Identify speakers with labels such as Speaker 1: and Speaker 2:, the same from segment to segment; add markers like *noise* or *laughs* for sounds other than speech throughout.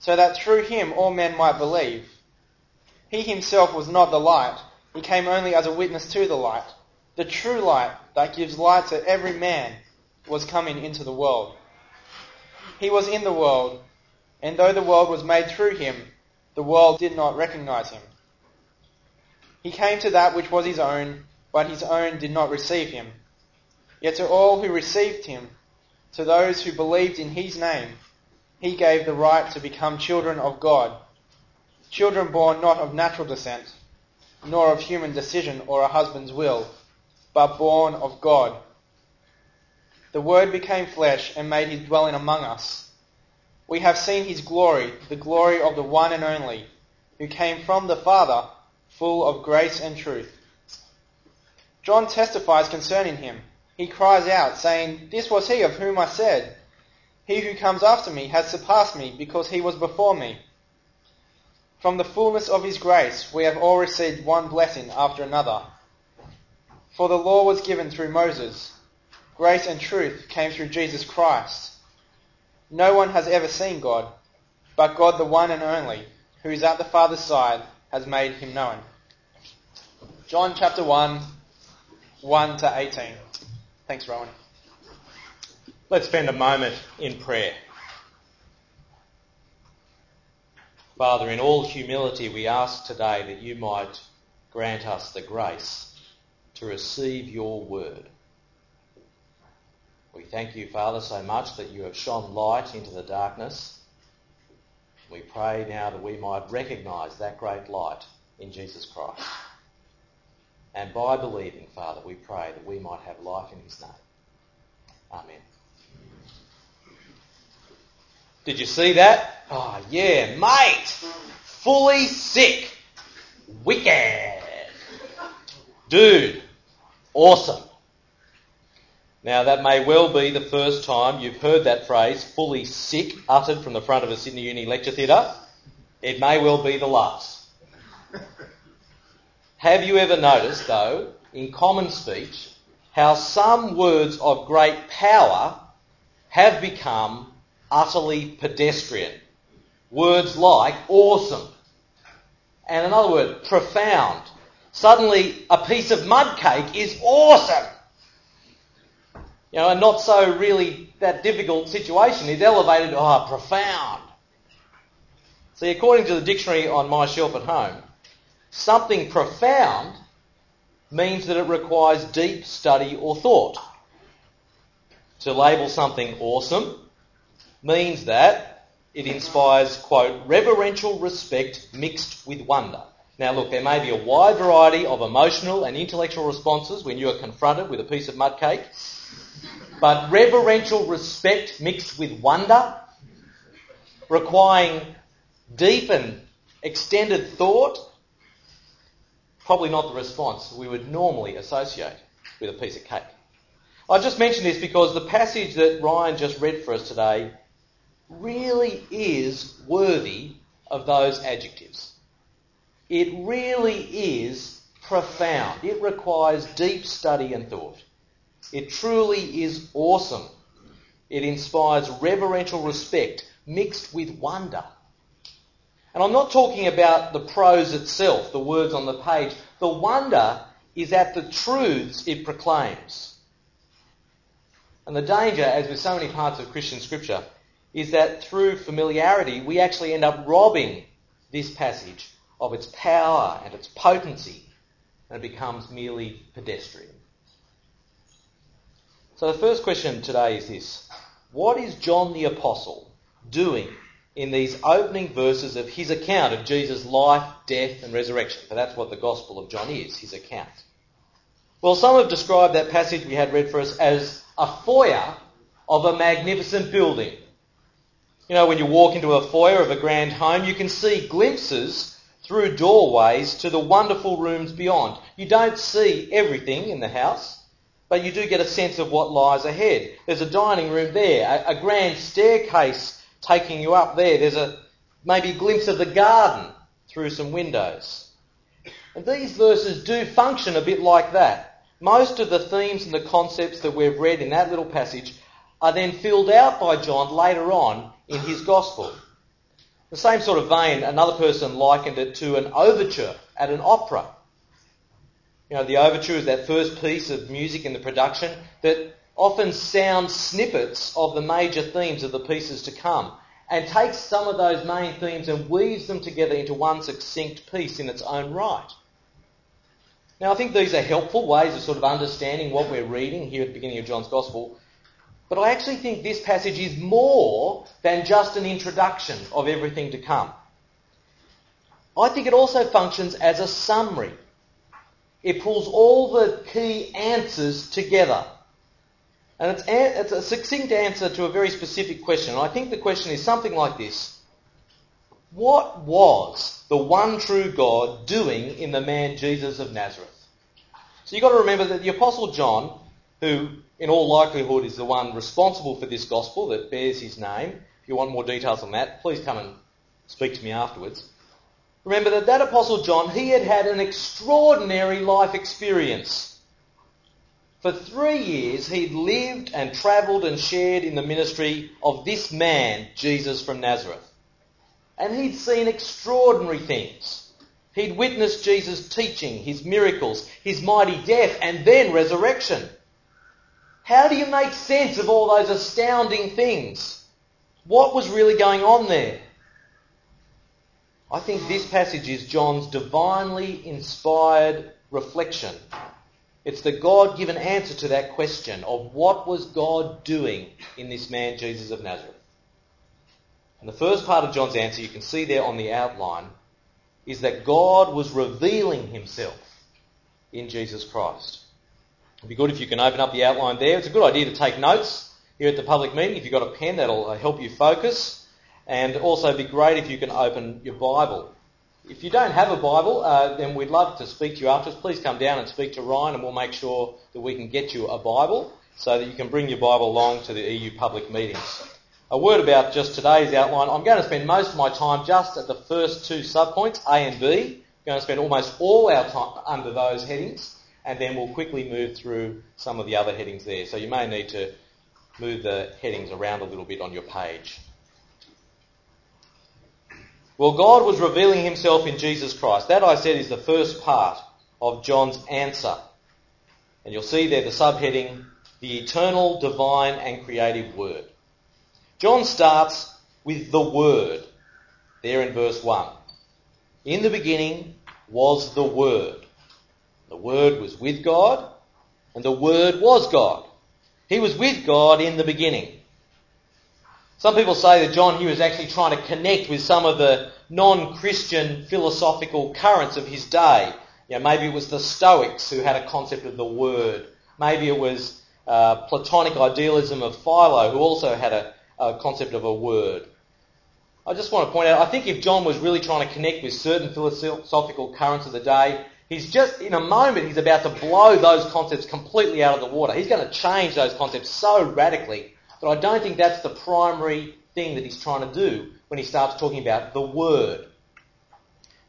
Speaker 1: so that through him all men might believe. He himself was not the light, he came only as a witness to the light. The true light that gives light to every man was coming into the world. He was in the world, and though the world was made through him, the world did not recognize him. He came to that which was his own, but his own did not receive him. Yet to all who received him, to those who believed in his name, he gave the right to become children of God, children born not of natural descent, nor of human decision or a husband's will, but born of God. The Word became flesh and made his dwelling among us. We have seen his glory, the glory of the one and only, who came from the Father, full of grace and truth. John testifies concerning him. He cries out, saying, This was he of whom I said, he who comes after me has surpassed me because he was before me. From the fullness of his grace we have all received one blessing after another. For the law was given through Moses. Grace and truth came through Jesus Christ. No one has ever seen God, but God the one and only, who is at the Father's side, has made him known. John chapter 1, 1 to 18. Thanks, Rowan.
Speaker 2: Let's spend a moment in prayer. Father, in all humility, we ask today that you might grant us the grace to receive your word. We thank you, Father, so much that you have shone light into the darkness. We pray now that we might recognise that great light in Jesus Christ. And by believing, Father, we pray that we might have life in his name. Amen. Did you see that? Oh, yeah, mate. Fully sick. Wicked. Dude. Awesome. Now, that may well be the first time you've heard that phrase, fully sick, uttered from the front of a Sydney Uni lecture theatre. It may well be the last. Have you ever noticed, though, in common speech, how some words of great power have become utterly pedestrian. Words like awesome. And another word, profound. Suddenly, a piece of mud cake is awesome. You know, a not so really that difficult situation is elevated, oh, profound. See, according to the dictionary on my shelf at home, something profound means that it requires deep study or thought. To label something awesome means that it inspires, quote, reverential respect mixed with wonder. Now look, there may be a wide variety of emotional and intellectual responses when you are confronted with a piece of mud cake, but reverential respect mixed with wonder, requiring deep and extended thought, probably not the response we would normally associate with a piece of cake. I just mention this because the passage that Ryan just read for us today really is worthy of those adjectives. It really is profound. It requires deep study and thought. It truly is awesome. It inspires reverential respect mixed with wonder. And I'm not talking about the prose itself, the words on the page. The wonder is at the truths it proclaims. And the danger, as with so many parts of Christian scripture, is that through familiarity, we actually end up robbing this passage of its power and its potency, and it becomes merely pedestrian. So the first question today is this. What is John the Apostle doing in these opening verses of his account of Jesus' life, death, and resurrection? For that's what the Gospel of John is, his account. Well, some have described that passage we had read for us as a foyer of a magnificent building You know, when you walk into a foyer of a grand home, you can see glimpses through doorways to the wonderful rooms beyond. You don't see everything in the house, but you do get a sense of what lies ahead. There's a dining room there, a, a grand staircase taking you up there. There's a maybe a glimpse of the garden through some windows. And these verses do function a bit like that. Most of the themes and the concepts that we've read in that little passage are then filled out by John later on in his gospel. The same sort of vein, another person likened it to an overture at an opera. You know, the overture is that first piece of music in the production that often sounds snippets of the major themes of the pieces to come and takes some of those main themes and weaves them together into one succinct piece in its own right. Now, I think these are helpful ways of sort of understanding what we're reading here at the beginning of John's Gospel, but I actually think this passage is more than just an introduction of everything to come. I think it also functions as a summary. It pulls all the key answers together. And it's, a, it's a succinct answer to a very specific question. And I think the question is something like this. What was the one true God doing in the man Jesus of Nazareth? So you've got to remember that the Apostle John, who in all likelihood is the one responsible for this gospel that bears his name. If you want more details on that, please come and speak to me afterwards. Remember that that apostle John, he had had an extraordinary life experience. For three years, he'd lived and travelled and shared in the ministry of this man, Jesus from Nazareth. And he'd seen extraordinary things. He'd witnessed Jesus' teaching, his miracles, his mighty death, and then resurrection. How do you make sense of all those astounding things? What was really going on there? I think this passage is John's divinely inspired reflection. It's the God given answer to that question of what was God doing in this man, Jesus of Nazareth. And the first part of John's answer, you can see there on the outline, is that God was revealing himself in Jesus Christ. It'd be good if you can open up the outline there. It's a good idea to take notes here at the public meeting. If you've got a pen, that'll uh, help you focus. And also be great if you can open your Bible. If you don't have a Bible, uh, then we'd love to speak to you afterwards. Please come down and speak to Ryan and we'll make sure that we can get you a Bible so that you can bring your Bible along to the EU public meetings. A word about just today's outline. I'm going to spend most of my time just at the first two subpoints, A and B. I'm going to spend almost all our time under those headings and then we'll quickly move through some of the other headings there. So you may need to move the headings around a little bit on your page. Well, God was revealing himself in Jesus Christ. That, I said, is the first part of John's answer. And you'll see there the subheading, the eternal, divine and creative word. John starts with the word, there in verse 1. In the beginning was the word. The Word was with God, and the Word was God. He was with God in the beginning. Some people say that John here is actually trying to connect with some of the non-Christian philosophical currents of his day. You know, maybe it was the Stoics who had a concept of the Word. Maybe it was uh, Platonic idealism of Philo who also had a, a concept of a Word. I just want to point out, I think if John was really trying to connect with certain philosophical currents of the day, He's just, in a moment, he's about to blow those concepts completely out of the water. He's going to change those concepts so radically that I don't think that's the primary thing that he's trying to do when he starts talking about the Word.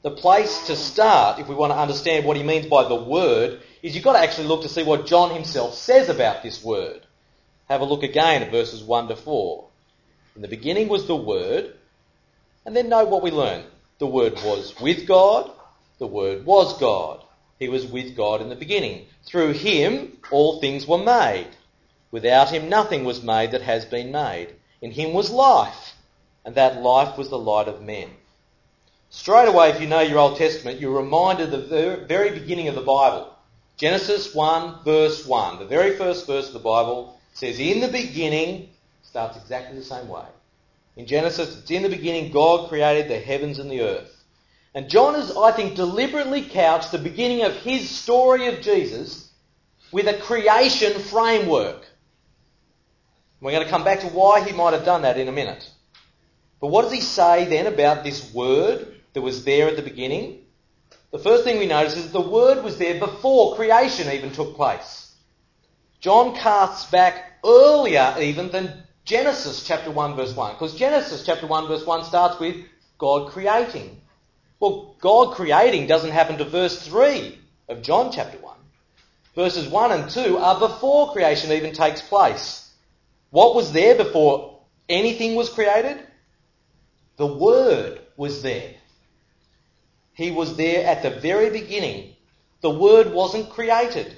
Speaker 2: The place to start, if we want to understand what he means by the Word, is you've got to actually look to see what John himself says about this Word. Have a look again at verses 1 to 4. In the beginning was the Word, and then note what we learn. The Word was with God, the Word was God. He was with God in the beginning. Through him all things were made. Without him nothing was made that has been made. In him was life, and that life was the light of men. Straight away, if you know your Old Testament, you're reminded of the very beginning of the Bible. Genesis 1 verse 1. The very first verse of the Bible says, In the beginning, starts exactly the same way. In Genesis, it's in the beginning God created the heavens and the earth. And John has, I think, deliberately couched the beginning of his story of Jesus with a creation framework. We're going to come back to why he might have done that in a minute. But what does he say then about this word that was there at the beginning? The first thing we notice is the word was there before creation even took place. John casts back earlier even than Genesis chapter 1 verse 1. Because Genesis chapter 1 verse 1 starts with God creating. Well, God creating doesn't happen to verse 3 of John chapter 1. Verses 1 and 2 are before creation even takes place. What was there before anything was created? The Word was there. He was there at the very beginning. The Word wasn't created.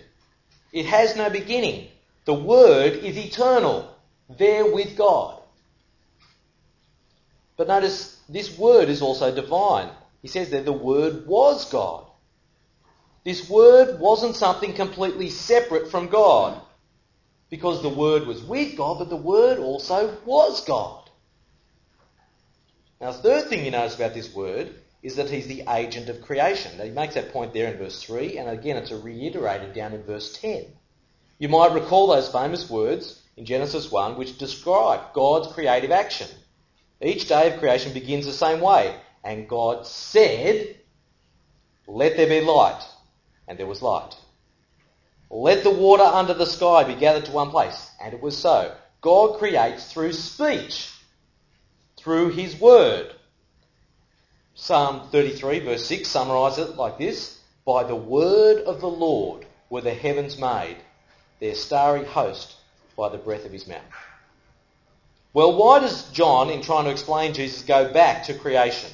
Speaker 2: It has no beginning. The Word is eternal, there with God. But notice this Word is also divine. He says there the Word was God. This Word wasn't something completely separate from God. Because the Word was with God, but the Word also was God. Now, the third thing you notice about this Word is that he's the agent of creation. Now, he makes that point there in verse 3, and again it's reiterated down in verse 10. You might recall those famous words in Genesis 1 which describe God's creative action. Each day of creation begins the same way. And God said, Let there be light. And there was light. Let the water under the sky be gathered to one place. And it was so. God creates through speech, through his word. Psalm 33 verse 6 summarises it like this. By the word of the Lord were the heavens made, their starry host by the breath of his mouth. Well, why does John, in trying to explain Jesus, go back to creation?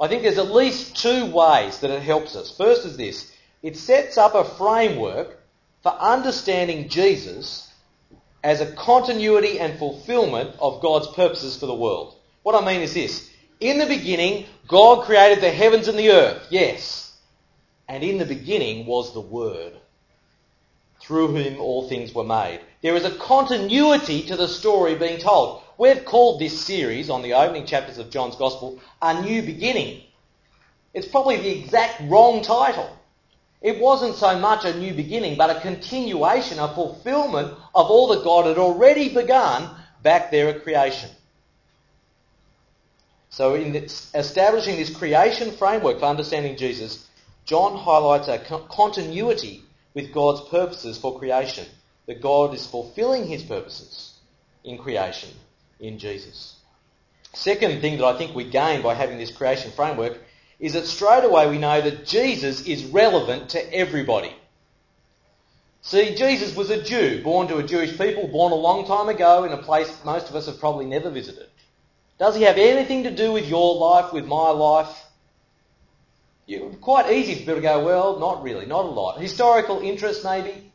Speaker 2: I think there's at least two ways that it helps us. First is this. It sets up a framework for understanding Jesus as a continuity and fulfillment of God's purposes for the world. What I mean is this. In the beginning, God created the heavens and the earth. Yes. And in the beginning was the Word, through whom all things were made. There is a continuity to the story being told. We've called this series on the opening chapters of John's Gospel A New Beginning. It's probably the exact wrong title. It wasn't so much a new beginning, but a continuation, a fulfillment of all that God had already begun back there at creation. So in establishing this creation framework for understanding Jesus, John highlights a continuity with God's purposes for creation, that God is fulfilling his purposes in creation in Jesus. Second thing that I think we gain by having this creation framework is that straight away we know that Jesus is relevant to everybody. See, Jesus was a Jew, born to a Jewish people, born a long time ago in a place most of us have probably never visited. Does he have anything to do with your life, with my life? You, quite easy for people to go, well, not really, not a lot. Historical interest, maybe.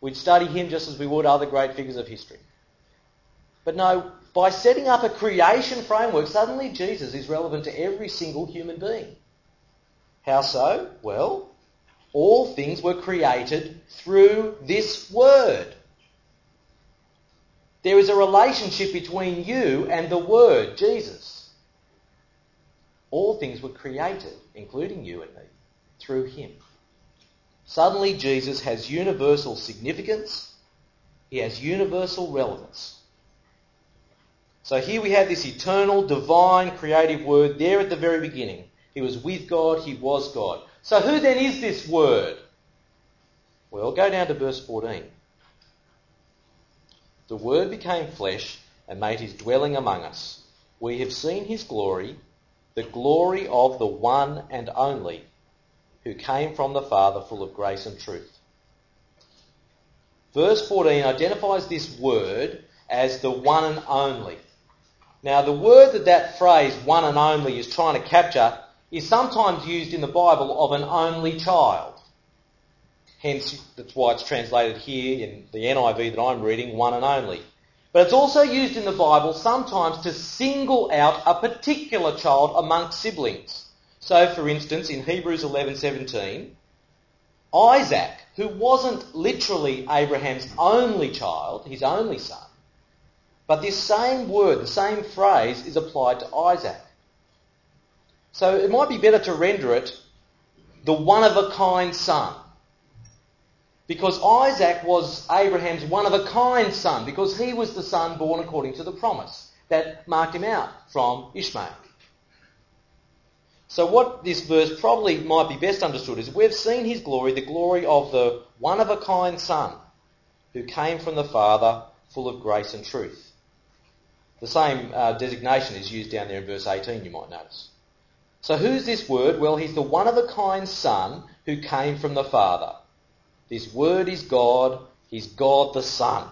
Speaker 2: We'd study him just as we would other great figures of history. But no, by setting up a creation framework, suddenly Jesus is relevant to every single human being. How so? Well, all things were created through this word. There is a relationship between you and the Word, Jesus. All things were created, including you and me, through Him. Suddenly, Jesus has universal significance. He has universal relevance. So here we have this eternal, divine, creative Word there at the very beginning. He was with God, He was God. So who then is this Word? Well, go down to verse 14. The Word became flesh and made his dwelling among us. We have seen his glory, the glory of the one and only, who came from the Father full of grace and truth. Verse 14 identifies this word as the one and only. Now, the word that that phrase, one and only, is trying to capture is sometimes used in the Bible of an only child. Hence, that's why it's translated here in the NIV that I'm reading, one and only. But it's also used in the Bible sometimes to single out a particular child amongst siblings. So, for instance, in Hebrews 11:17, Isaac, who wasn't literally Abraham's only child, his only son, but this same word, the same phrase, is applied to Isaac. So it might be better to render it the one of a kind son because Isaac was Abraham's one of a kind son, because he was the son born according to the promise. that marked him out from Ishmael. So what this verse probably might be best understood is we've seen his glory, the glory of the one of a kind Son who came from the Father full of grace and truth. The same uh, designation is used down there in verse 18, you might notice. So who's this Word? Well, he's the one of a kind Son who came from the Father. This Word is God. He's God the Son.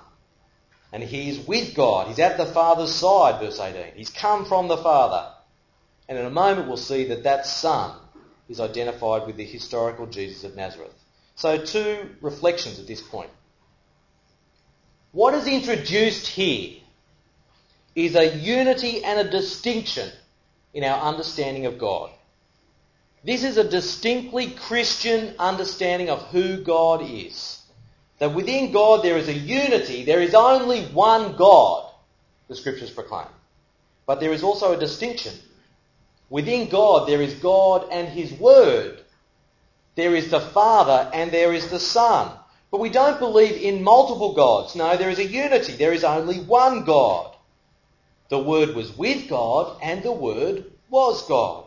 Speaker 2: And he's with God. He's at the Father's side, verse 18. He's come from the Father. And in a moment we'll see that that Son is identified with the historical Jesus of Nazareth. So two reflections at this point. What is introduced here is a unity and a distinction in our understanding of God. This is a distinctly Christian understanding of who God is. That within God there is a unity, there is only one God, the scriptures proclaim. But there is also a distinction Within God, there is God and His Word. There is the Father and there is the Son. But we don't believe in multiple gods. No, there is a unity. There is only one God. The Word was with God and the Word was God.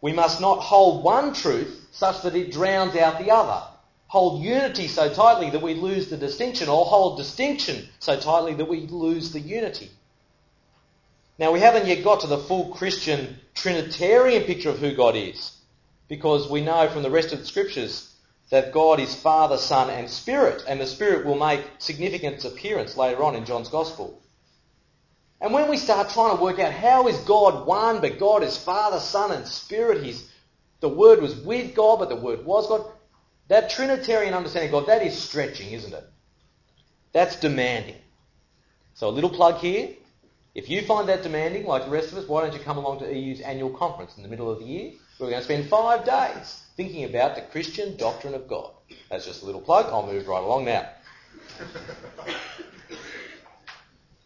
Speaker 2: We must not hold one truth such that it drowns out the other. Hold unity so tightly that we lose the distinction, or hold distinction so tightly that we lose the unity. Now, we haven't yet got to the full Christian Trinitarian picture of who God is, because we know from the rest of the scriptures that God is Father, Son, and Spirit, and the Spirit will make significant appearance later on in John's Gospel. And when we start trying to work out how is God one, but God is Father, Son, and Spirit, He's, the Word was with God, but the Word was God, that Trinitarian understanding of God, that is stretching, isn't it? That's demanding. So a little plug here. If you find that demanding, like the rest of us, why don't you come along to EU's annual conference in the middle of the year? We're going to spend five days thinking about the Christian doctrine of God. That's just a little plug. I'll move right along now. *laughs*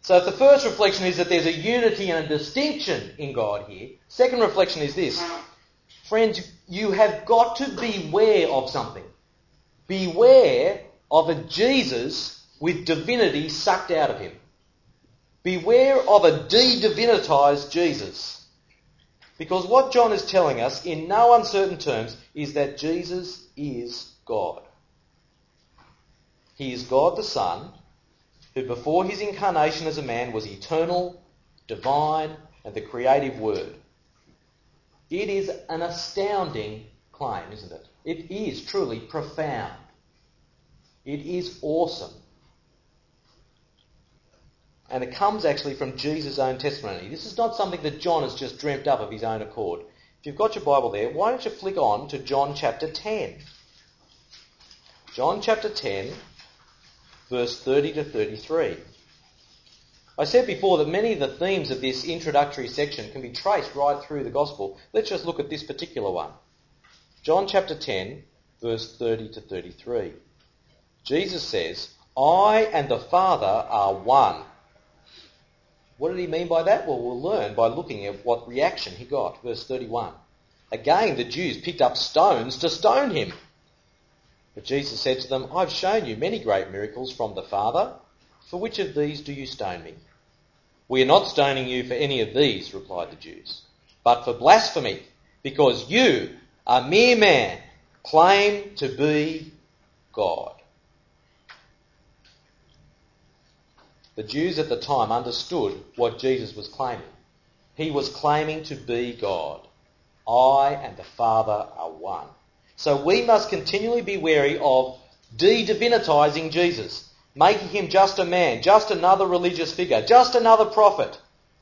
Speaker 2: So if the first reflection is that there's a unity and a distinction in God here, second reflection is this. Friends, you have got to beware of something. Beware of a Jesus with divinity sucked out of him. Beware of a de-divinitized Jesus. Because what John is telling us in no uncertain terms is that Jesus is God. He is God the Son, who before his incarnation as a man was eternal, divine, and the creative word. It is an astounding claim, isn't it? It is truly profound. It is awesome. And it comes actually from Jesus' own testimony. This is not something that John has just dreamt up of his own accord. If you've got your Bible there, why don't you flick on to John chapter 10? John chapter 10, verse 30 to 33. I said before that many of the themes of this introductory section can be traced right through the Gospel. Let's just look at this particular one. John chapter 10, verse 30 to 33. Jesus says, I and the Father are one. What did he mean by that? Well, we'll learn by looking at what reaction he got. Verse 31. Again, the Jews picked up stones to stone him. But Jesus said to them, I've shown you many great miracles from the Father. For which of these do you stone me? We are not stoning you for any of these, replied the Jews, but for blasphemy, because you, a mere man, claim to be God. The Jews at the time understood what Jesus was claiming. He was claiming to be God. I and the Father are one. So we must continually be wary of de-divinitizing Jesus, making him just a man, just another religious figure, just another prophet.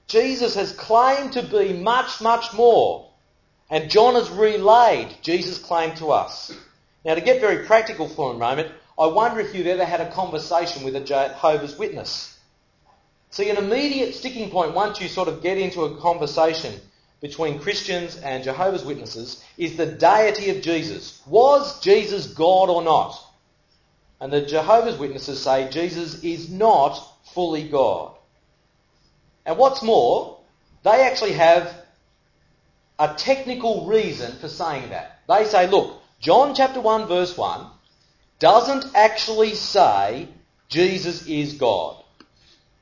Speaker 2: Jesus has claimed to be much, much more. And John has relayed Jesus' claim to us. Now to get very practical for a moment, I wonder if you've ever had a conversation with a Jehovah's Witness. See, an immediate sticking point once you sort of get into a conversation between Christians and Jehovah's Witnesses is the deity of Jesus. Was Jesus God or not? And the Jehovah's Witnesses say Jesus is not fully God. And what's more, they actually have a technical reason for saying that. They say, look, John chapter 1 verse 1 doesn't actually say Jesus is God.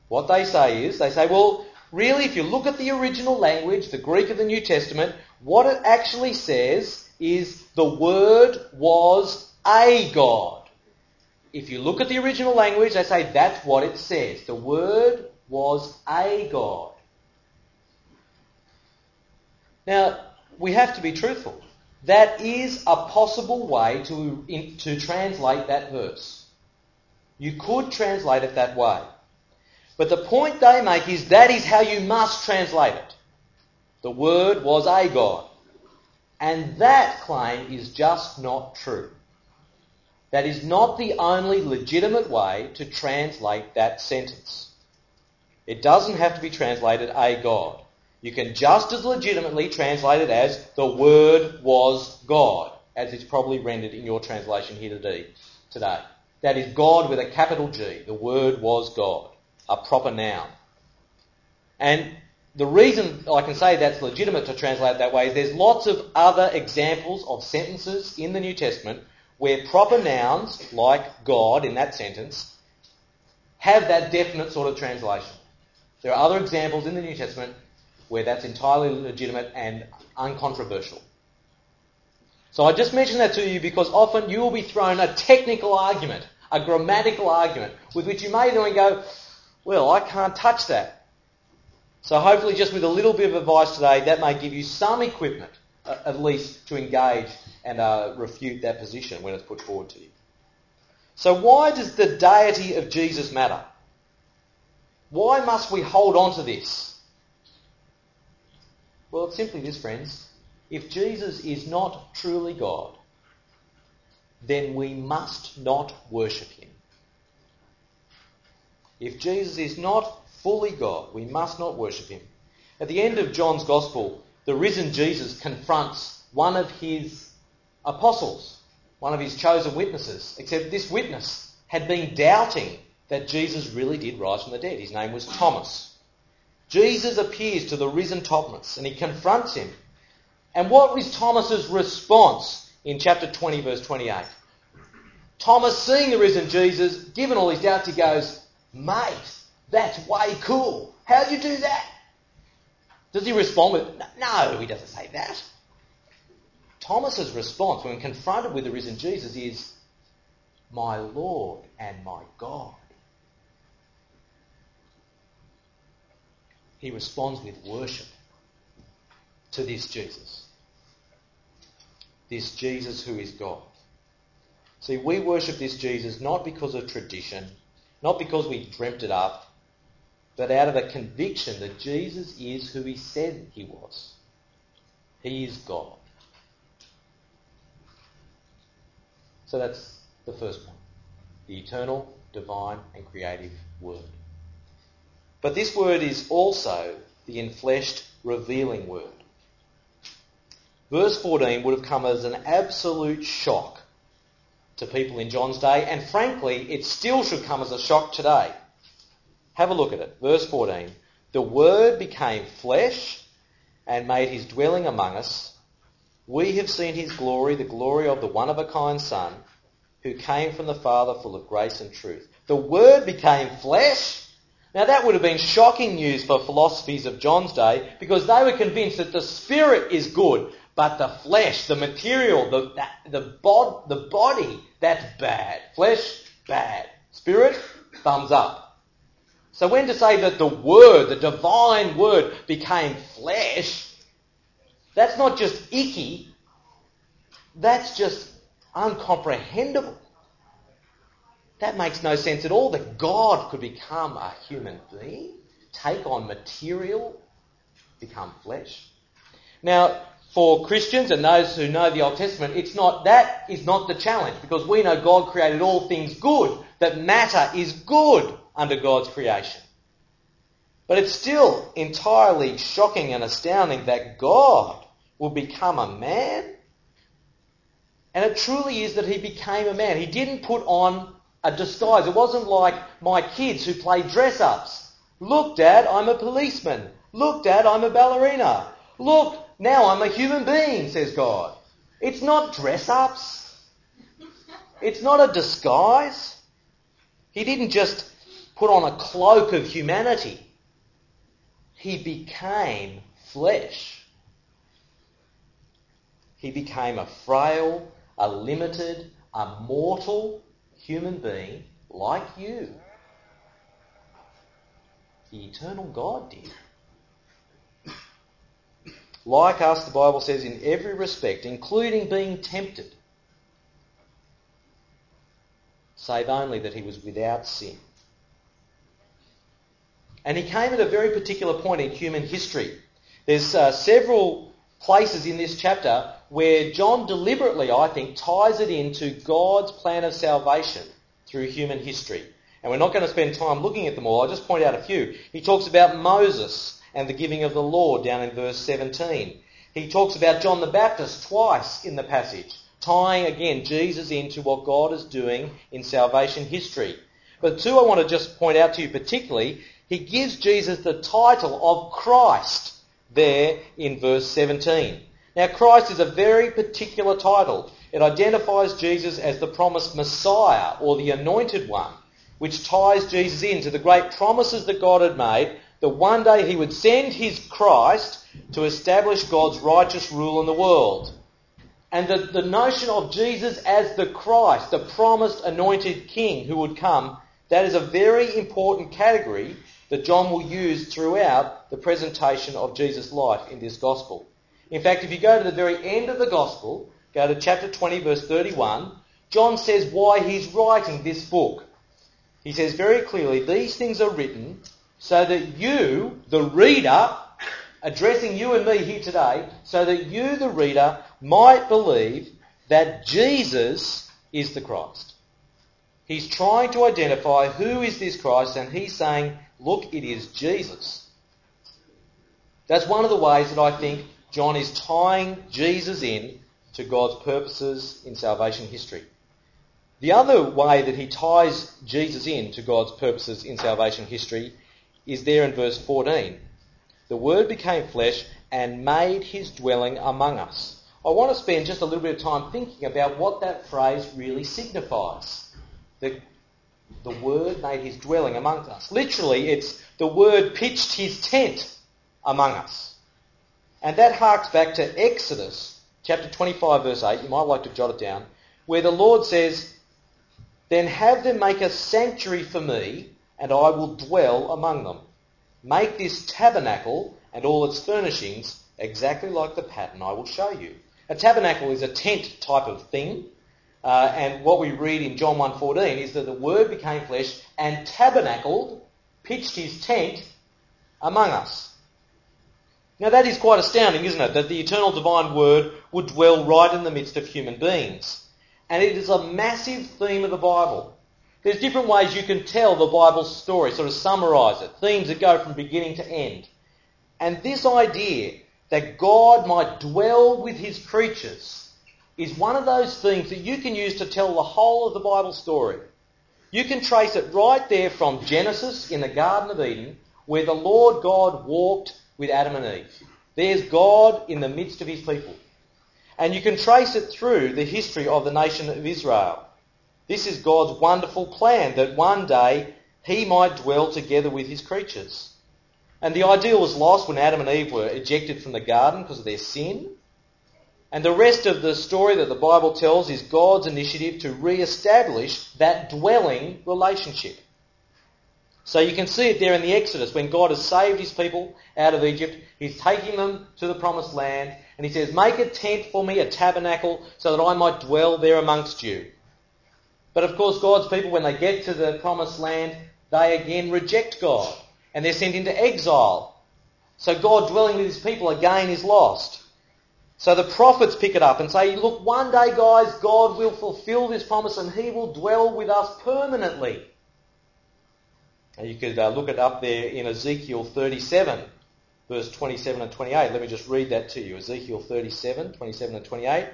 Speaker 2: What they say is, they say, well, really, if you look at the original language, the Greek of the New Testament, what it actually says is the Word was a God. If you look at the original language, they say that's what it says. The Word was a God. Now, we have to be truthful. That is a possible way to, to translate that verse. You could translate it that way. But the point they make is that is how you must translate it. The Word was a God. And that claim is just not true. That is not the only legitimate way to translate that sentence. It doesn't have to be translated a God. You can just as legitimately translate it as the Word was God, as it's probably rendered in your translation here today. That is God with a capital G. The Word was God, a proper noun. And the reason I can say that's legitimate to translate that way is there's lots of other examples of sentences in the New Testament where proper nouns, like God in that sentence, have that definite sort of translation. There are other examples in the New Testament where that's entirely legitimate and uncontroversial. So I just mention that to you because often you will be thrown a technical argument, a grammatical argument, with which you may then go, well, I can't touch that. So hopefully just with a little bit of advice today, that may give you some equipment, uh, at least, to engage and uh, refute that position when it's put forward to you. So why does the deity of Jesus matter? Why must we hold on to this? Well, it's simply this, friends. If Jesus is not truly God, then we must not worship him. If Jesus is not fully God, we must not worship him. At the end of John's Gospel, the risen Jesus confronts one of his apostles, one of his chosen witnesses, except this witness had been doubting that Jesus really did rise from the dead. His name was Thomas. Jesus appears to the risen Thomas and he confronts him. And what was Thomas's response in chapter 20, verse 28? Thomas, seeing the risen Jesus, given all his doubts, he goes, Mate, that's way cool. How'd you do that? Does he respond with, No, he doesn't say that. Thomas's response when confronted with the risen Jesus is, My Lord and my God. he responds with worship to this Jesus. This Jesus who is God. See, we worship this Jesus not because of tradition, not because we dreamt it up, but out of a conviction that Jesus is who he said he was. He is God. So that's the first point. The eternal, divine, and creative Word. But this word is also the enfleshed, revealing word. Verse 14 would have come as an absolute shock to people in John's day, and frankly, it still should come as a shock today. Have a look at it. Verse 14. The Word became flesh and made his dwelling among us. We have seen his glory, the glory of the one of a kind Son, who came from the Father full of grace and truth. The Word became flesh now that would have been shocking news for philosophies of John's day because they were convinced that the spirit is good, but the flesh, the material, the, the, bod, the body, that's bad. Flesh, bad. Spirit, thumbs up. So when to say that the Word, the divine Word, became flesh, that's not just icky, that's just uncomprehendable. That makes no sense at all that God could become a human being, take on material, become flesh. Now, for Christians and those who know the Old Testament, it's not, that is not the challenge because we know God created all things good, that matter is good under God's creation. But it's still entirely shocking and astounding that God will become a man. And it truly is that he became a man. He didn't put on a disguise. It wasn't like my kids who play dress ups. Look, Dad, I'm a policeman. Look, Dad, I'm a ballerina. Look, now I'm a human being, says God. It's not dress ups. It's not a disguise. He didn't just put on a cloak of humanity. He became flesh. He became a frail, a limited, a mortal human being like you. The eternal God did. Like us, the Bible says, in every respect, including being tempted, save only that he was without sin. And he came at a very particular point in human history. There's uh, several places in this chapter where John deliberately, I think, ties it into God's plan of salvation through human history. And we're not going to spend time looking at them all. I'll just point out a few. He talks about Moses and the giving of the law down in verse 17. He talks about John the Baptist twice in the passage, tying again Jesus into what God is doing in salvation history. But two I want to just point out to you particularly, he gives Jesus the title of Christ there in verse 17. Now Christ is a very particular title. It identifies Jesus as the promised Messiah or the anointed one which ties Jesus into the great promises that God had made that one day he would send his Christ to establish God's righteous rule in the world. And the, the notion of Jesus as the Christ, the promised anointed king who would come, that is a very important category that John will use throughout the presentation of Jesus' life in this gospel. In fact, if you go to the very end of the gospel, go to chapter 20 verse 31, John says why he's writing this book. He says very clearly, these things are written so that you, the reader, addressing you and me here today, so that you, the reader, might believe that Jesus is the Christ. He's trying to identify who is this Christ and he's saying, look, it is Jesus. That's one of the ways that I think John is tying Jesus in to God's purposes in salvation history. The other way that he ties Jesus in to God's purposes in salvation history is there in verse 14. The Word became flesh and made his dwelling among us. I want to spend just a little bit of time thinking about what that phrase really signifies. The, the Word made his dwelling among us. Literally, it's the Word pitched his tent among us. And that harks back to Exodus chapter 25 verse 8. You might like to jot it down. Where the Lord says, then have them make a sanctuary for me, and I will dwell among them. Make this tabernacle and all its furnishings exactly like the pattern I will show you. A tabernacle is a tent type of thing, uh, and what we read in John 1.14 is that the Word became flesh and tabernacled, pitched his tent among us. Now that is quite astounding, isn't it? That the eternal divine Word would dwell right in the midst of human beings. And it is a massive theme of the Bible. There's different ways you can tell the Bible story, sort of summarise it, themes that go from beginning to end. And this idea that God might dwell with his creatures is one of those themes that you can use to tell the whole of the Bible story. You can trace it right there from Genesis in the Garden of Eden, where the Lord God walked with Adam and Eve. There's God in the midst of his people. And you can trace it through the history of the nation of Israel. This is God's wonderful plan that one day he might dwell together with his creatures. And the ideal was lost when Adam and Eve were ejected from the garden because of their sin. And the rest of the story that the Bible tells is God's initiative to re-establish that dwelling relationship. So you can see it there in the Exodus when God has saved his people out of Egypt. He's taking them to the promised land and he says, make a tent for me, a tabernacle, so that I might dwell there amongst you. But of course God's people, when they get to the promised land, they again reject God and they're sent into exile. So God dwelling with his people again is lost. So the prophets pick it up and say, look, one day guys, God will fulfill this promise and he will dwell with us permanently. You could uh, look it up there in Ezekiel 37, verse 27 and 28. Let me just read that to you. Ezekiel 37, 27 and 28.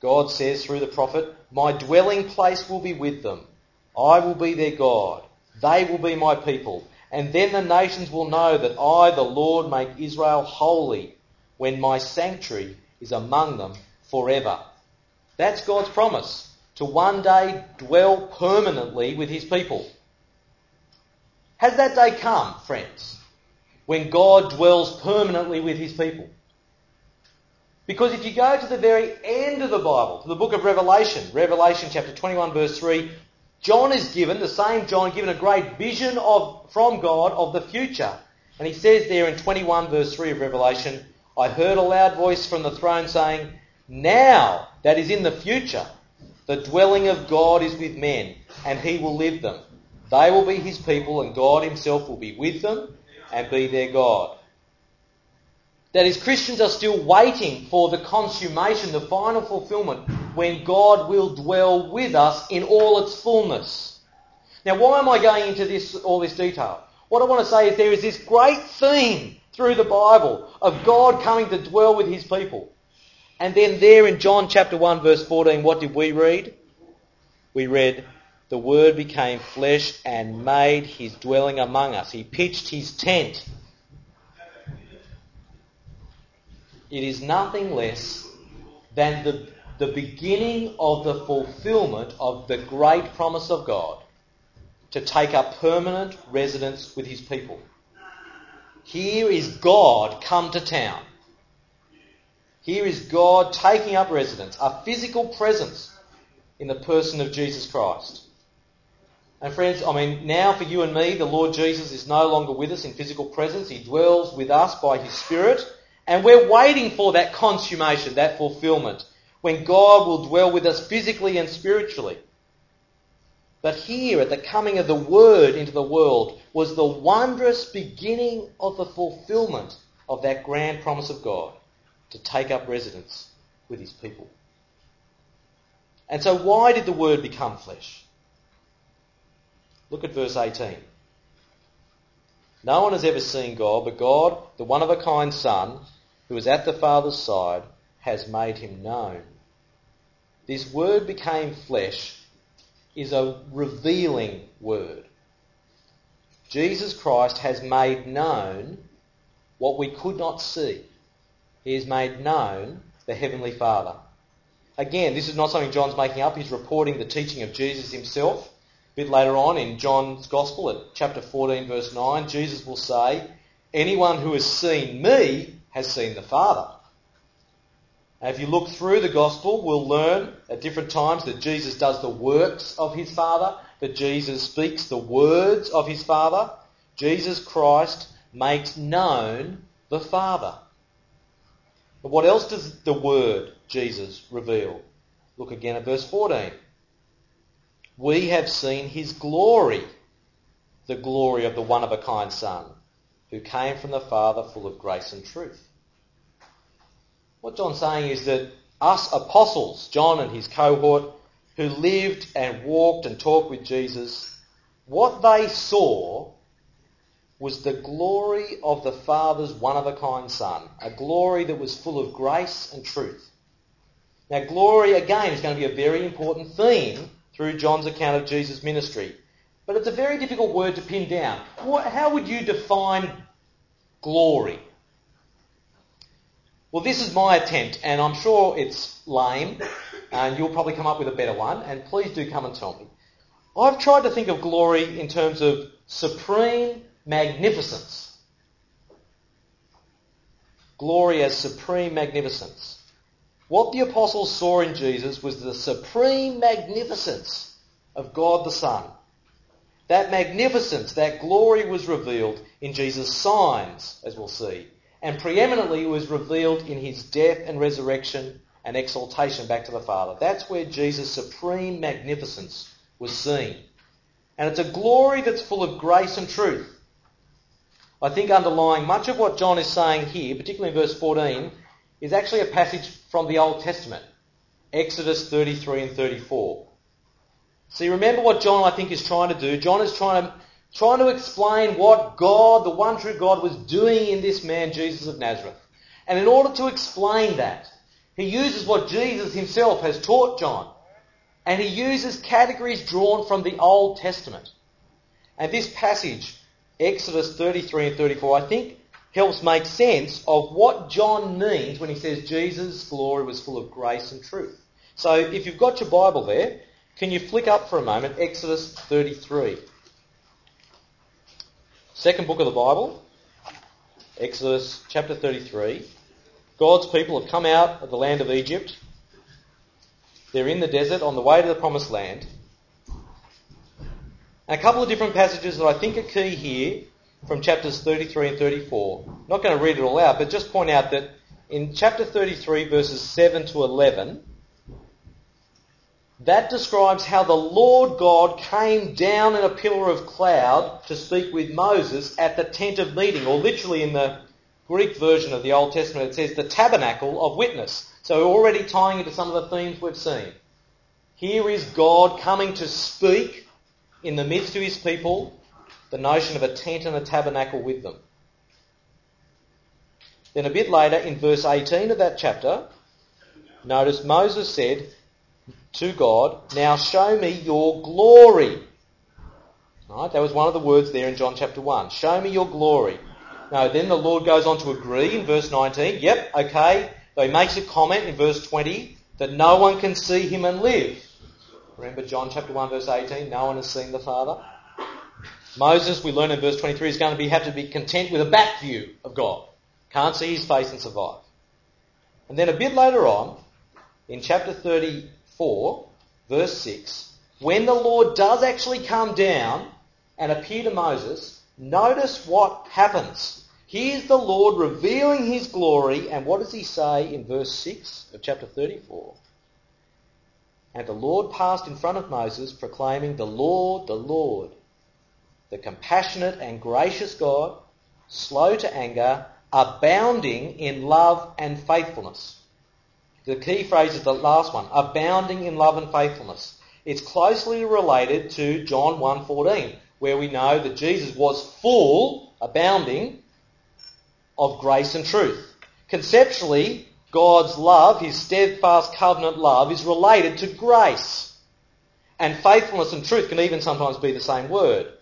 Speaker 2: God says through the prophet, My dwelling place will be with them. I will be their God. They will be my people. And then the nations will know that I, the Lord, make Israel holy when my sanctuary is among them forever. That's God's promise to one day dwell permanently with his people. Has that day come, friends, when God dwells permanently with his people? Because if you go to the very end of the Bible, to the book of Revelation, Revelation chapter 21 verse 3, John is given, the same John, given a great vision of, from God of the future. And he says there in 21 verse 3 of Revelation, I heard a loud voice from the throne saying, Now, that is in the future, the dwelling of God is with men, and he will live them. They will be his people, and God himself will be with them and be their God. That is, Christians are still waiting for the consummation, the final fulfillment, when God will dwell with us in all its fullness. Now, why am I going into this, all this detail? What I want to say is there is this great theme through the Bible of God coming to dwell with his people. And then there in John chapter 1 verse 14, what did we read? We read, the Word became flesh and made his dwelling among us. He pitched his tent it is nothing less than the, the beginning of the fulfillment of the great promise of God to take up permanent residence with his people. Here is God come to town. Here is God taking up residence, a physical presence in the person of Jesus Christ. And friends, I mean, now for you and me, the Lord Jesus is no longer with us in physical presence. He dwells with us by His Spirit. And we're waiting for that consummation, that fulfillment, when God will dwell with us physically and spiritually. But here, at the coming of the Word into the world, was the wondrous beginning of the fulfillment of that grand promise of God to take up residence with His people. And so why did the Word become flesh? Look at verse 18. No one has ever seen God, but God, the one of a kind Son, who is at the Father's side, has made him known. This word became flesh is a revealing word. Jesus Christ has made known what we could not see. He has made known the Heavenly Father. Again, this is not something John's making up. He's reporting the teaching of Jesus himself. A bit later on in John's Gospel, at chapter 14, verse 9, Jesus will say, Anyone who has seen me has seen the Father. And if you look through the Gospel, we'll learn at different times that Jesus does the works of his Father, that Jesus speaks the words of his Father. Jesus Christ makes known the Father. But what else does the Word, Jesus, reveal? Look again at verse 14. We have seen his glory, the glory of the one of a kind Son who came from the Father full of grace and truth. What John's saying is that us apostles, John and his cohort, who lived and walked and talked with Jesus, what they saw was the glory of the Father's one of a kind Son, a glory that was full of grace and truth. Now, glory again is going to be a very important theme through John's account of Jesus' ministry. But it's a very difficult word to pin down. What, how would you define glory? Well, this is my attempt, and I'm sure it's lame, and you'll probably come up with a better one, and please do come and tell me. I've tried to think of glory in terms of supreme magnificence. Glory as supreme magnificence. What the apostles saw in Jesus was the supreme magnificence of God the Son. That magnificence, that glory was revealed in Jesus' signs, as we'll see. And preeminently was revealed in his death and resurrection and exaltation back to the Father. That's where Jesus' supreme magnificence was seen. And it's a glory that's full of grace and truth. I think underlying much of what John is saying here, particularly in verse 14, is actually a passage from the Old Testament. Exodus 33 and 34. See, remember what John, I think, is trying to do. John is trying to, trying to explain what God, the one true God, was doing in this man, Jesus of Nazareth. And in order to explain that, he uses what Jesus himself has taught John. And he uses categories drawn from the Old Testament. And this passage, Exodus 33 and 34, I think helps make sense of what John means when he says Jesus' glory was full of grace and truth. So if you've got your Bible there, Can you flick up for a moment Exodus 33? Second book of the Bible, Exodus chapter 33. God's people have come out of the land of Egypt. They're in the desert on the way to the promised land. And a couple of different passages that I think are key here from chapters 33 and 34. I'm not going to read it all out, but just point out that in chapter 33, verses 7 to 11, that describes how the Lord God came down in a pillar of cloud to speak with Moses at the tent of meeting, or literally in the Greek version of the Old Testament, it says the tabernacle of witness. So already tying into some of the themes we've seen. Here is God coming to speak in the midst of his people the notion of a tent and a tabernacle with them. Then a bit later, in verse 18 of that chapter, notice Moses said to God, Now show me your glory. Right, that was one of the words there in John chapter 1. Show me your glory. Now, then the Lord goes on to agree in verse 19. Yep, okay. But he makes a comment in verse 20 that no one can see him and live. Remember John chapter 1 verse 18, no one has seen the Father. Moses, we learn in verse 23, is going to be, have to be content with a back view of God. Can't see his face and survive. And then a bit later on, in chapter 34, verse 6, when the Lord does actually come down and appear to Moses, notice what happens. Here's the Lord revealing his glory, and what does he say in verse 6 of chapter 34? And the Lord passed in front of Moses, proclaiming, The Lord, the Lord, the compassionate and gracious God, slow to anger, abounding in love and faithfulness. The key phrase is the last one, abounding in love and faithfulness. It's closely related to John 1.14, where we know that Jesus was full, abounding, of grace and truth. Conceptually, God's love, his steadfast covenant love, is related to grace. And faithfulness and truth can even sometimes be the same word.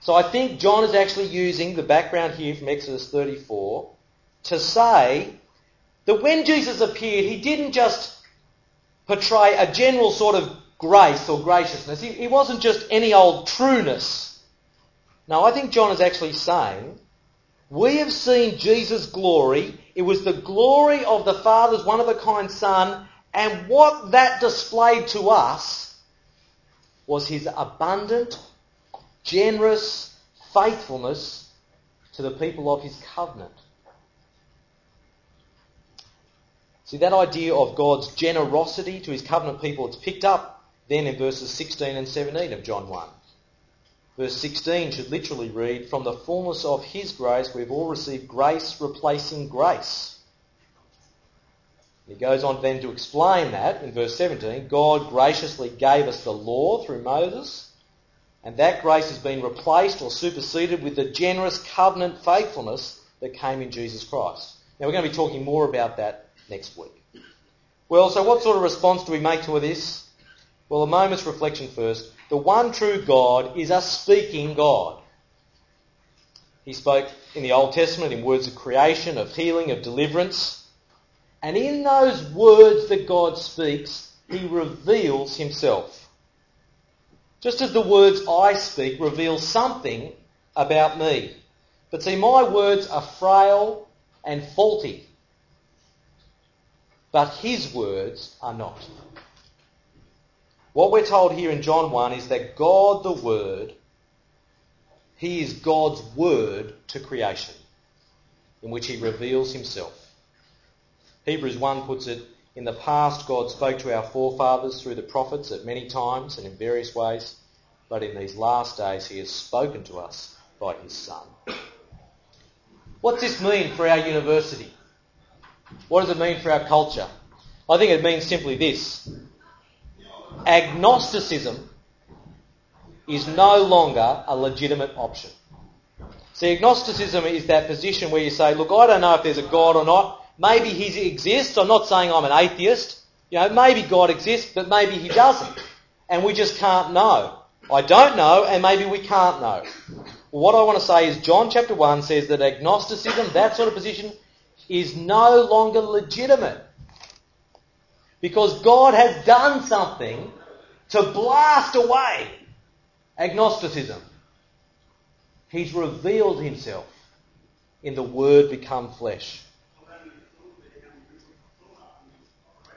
Speaker 2: So I think John is actually using the background here from Exodus 34 to say that when Jesus appeared, he didn't just portray a general sort of grace or graciousness. He, he wasn't just any old trueness. No, I think John is actually saying, we have seen Jesus' glory. It was the glory of the Father's one of a kind Son, and what that displayed to us was his abundant generous faithfulness to the people of his covenant. See, that idea of God's generosity to his covenant people, it's picked up then in verses 16 and 17 of John 1. Verse 16 should literally read, From the fullness of his grace we've all received grace replacing grace. He goes on then to explain that in verse 17. God graciously gave us the law through Moses, and that grace has been replaced or superseded with the generous covenant faithfulness that came in Jesus Christ. Now we're going to be talking more about that next week. Well, so what sort of response do we make to this? Well, a moment's reflection first. The one true God is a speaking God. He spoke in the Old Testament in words of creation, of healing, of deliverance. And in those words that God speaks, he reveals himself. Just as the words I speak reveal something about me. But see, my words are frail and faulty. But his words are not. What we're told here in John 1 is that God the Word, He is God's Word to creation, in which He reveals Himself. Hebrews 1 puts it, in the past, God spoke to our forefathers through the prophets at many times and in various ways, but in these last days he has spoken to us by his Son. What's this mean for our university? What does it mean for our culture? I think it means simply this. Agnosticism is no longer a legitimate option. See, agnosticism is that position where you say, look, I don't know if there's a God or not. Maybe he exists. I'm not saying I'm an atheist. You know, maybe God exists, but maybe he doesn't. And we just can't know. I don't know, and maybe we can't know. What I want to say is John chapter 1 says that agnosticism, that sort of position, is no longer legitimate. Because God has done something to blast away agnosticism. He's revealed himself in the Word become flesh.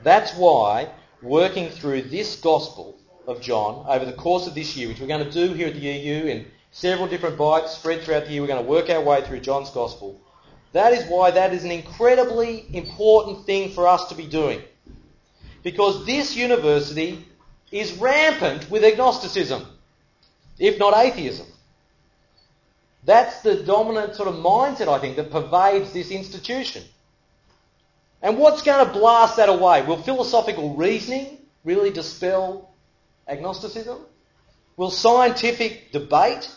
Speaker 2: That's why working through this Gospel of John over the course of this year, which we're going to do here at the EU in several different bites spread throughout the year, we're going to work our way through John's Gospel. That is why that is an incredibly important thing for us to be doing. Because this university is rampant with agnosticism, if not atheism. That's the dominant sort of mindset, I think, that pervades this institution. And what's going to blast that away? Will philosophical reasoning really dispel agnosticism? Will scientific debate?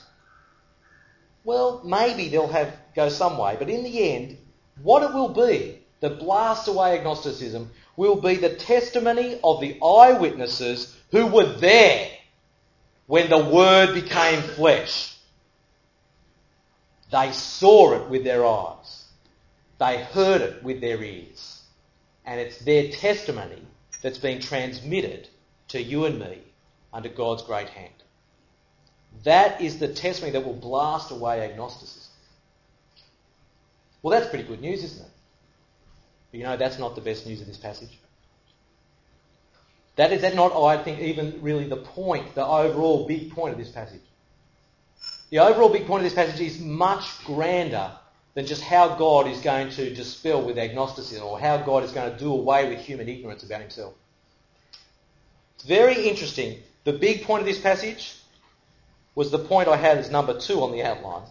Speaker 2: Well, maybe they'll have go some way, but in the end, what it will be that blasts away agnosticism will be the testimony of the eyewitnesses who were there when the Word became flesh. They saw it with their eyes. They heard it with their ears. And it's their testimony that's being transmitted to you and me under God's great hand. That is the testimony that will blast away agnosticism. Well, that's pretty good news, isn't it? But you know, that's not the best news of this passage. That is that not, I think, even really the point, the overall big point of this passage. The overall big point of this passage is much grander than just how God is going to dispel with agnosticism or how God is going to do away with human ignorance about himself. It's very interesting. The big point of this passage was the point I had as number two on the outline.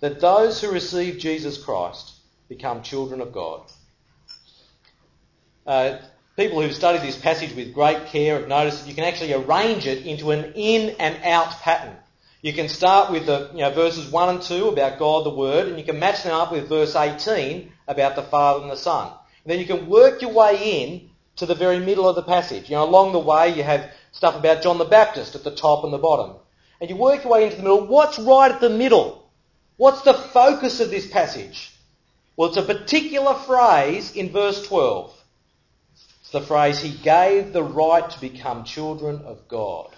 Speaker 2: That those who receive Jesus Christ become children of God. Uh, people who've studied this passage with great care have noticed that you can actually arrange it into an in and out pattern. You can start with the you know, verses 1 and 2 about God the Word, and you can match them up with verse 18 about the Father and the Son. And then you can work your way in to the very middle of the passage. You know, along the way you have stuff about John the Baptist at the top and the bottom. And you work your way into the middle. What's right at the middle? What's the focus of this passage? Well, it's a particular phrase in verse 12. It's the phrase, He gave the right to become children of God.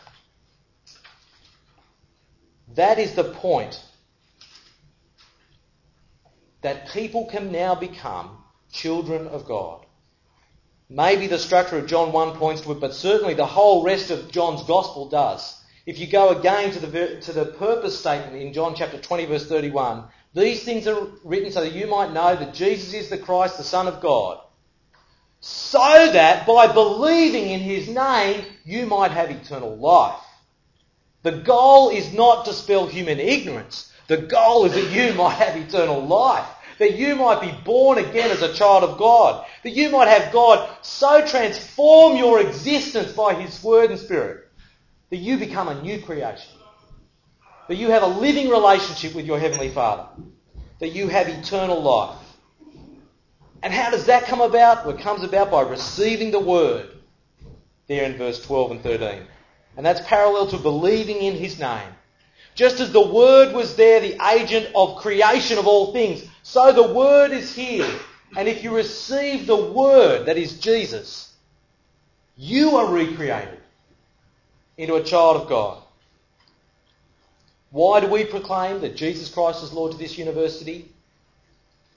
Speaker 2: That is the point. That people can now become children of God. Maybe the structure of John 1 points to it, but certainly the whole rest of John's Gospel does. If you go again to the, to the purpose statement in John chapter 20 verse 31, these things are written so that you might know that Jesus is the Christ, the Son of God. So that by believing in His name, you might have eternal life. The goal is not to spell human ignorance. The goal is that you might have eternal life. That you might be born again as a child of God. That you might have God so transform your existence by His Word and Spirit that you become a new creation. That you have a living relationship with your Heavenly Father. That you have eternal life. And how does that come about? Well, it comes about by receiving the Word. There in verse 12 and 13. And that's parallel to believing in his name. Just as the Word was there, the agent of creation of all things, so the Word is here. And if you receive the Word, that is Jesus, you are recreated into a child of God. Why do we proclaim that Jesus Christ is Lord to this university?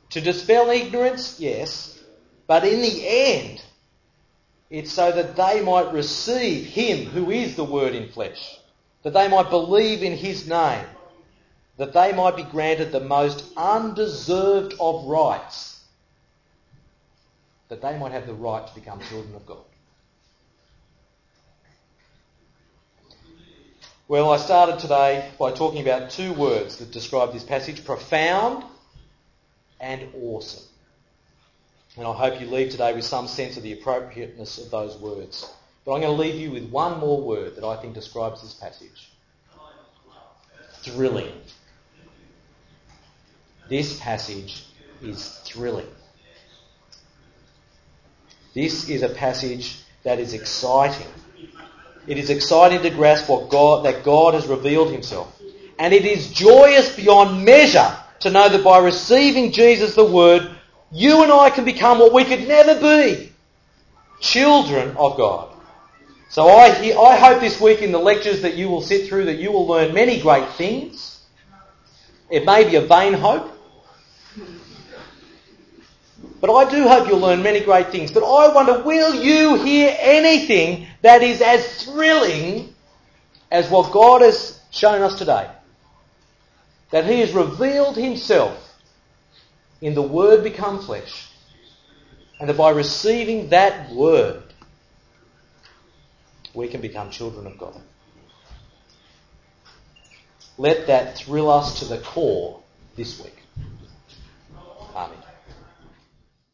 Speaker 2: To dispel ignorance, yes, but in the end, it's so that they might receive him who is the Word in flesh, that they might believe in his name, that they might be granted the most undeserved of rights, that they might have the right to become children of God. Well, I started today by talking about two words that describe this passage profound and awesome. And I hope you leave today with some sense of the appropriateness of those words. But I'm going to leave you with one more word that I think describes this passage. Thrilling. This passage is thrilling. This is a passage that is exciting. It is exciting to grasp what God, that God has revealed himself. And it is joyous beyond measure to know that by receiving Jesus the Word, you and I can become what we could never be children of God. So I, I hope this week in the lectures that you will sit through that you will learn many great things. It may be a vain hope. But I do hope you'll learn many great things. But I wonder, will you hear anything that is as thrilling as what God has shown us today? That He has revealed Himself in the Word become flesh. And that by receiving that Word, we can become children of God. Let that thrill us to the core this week.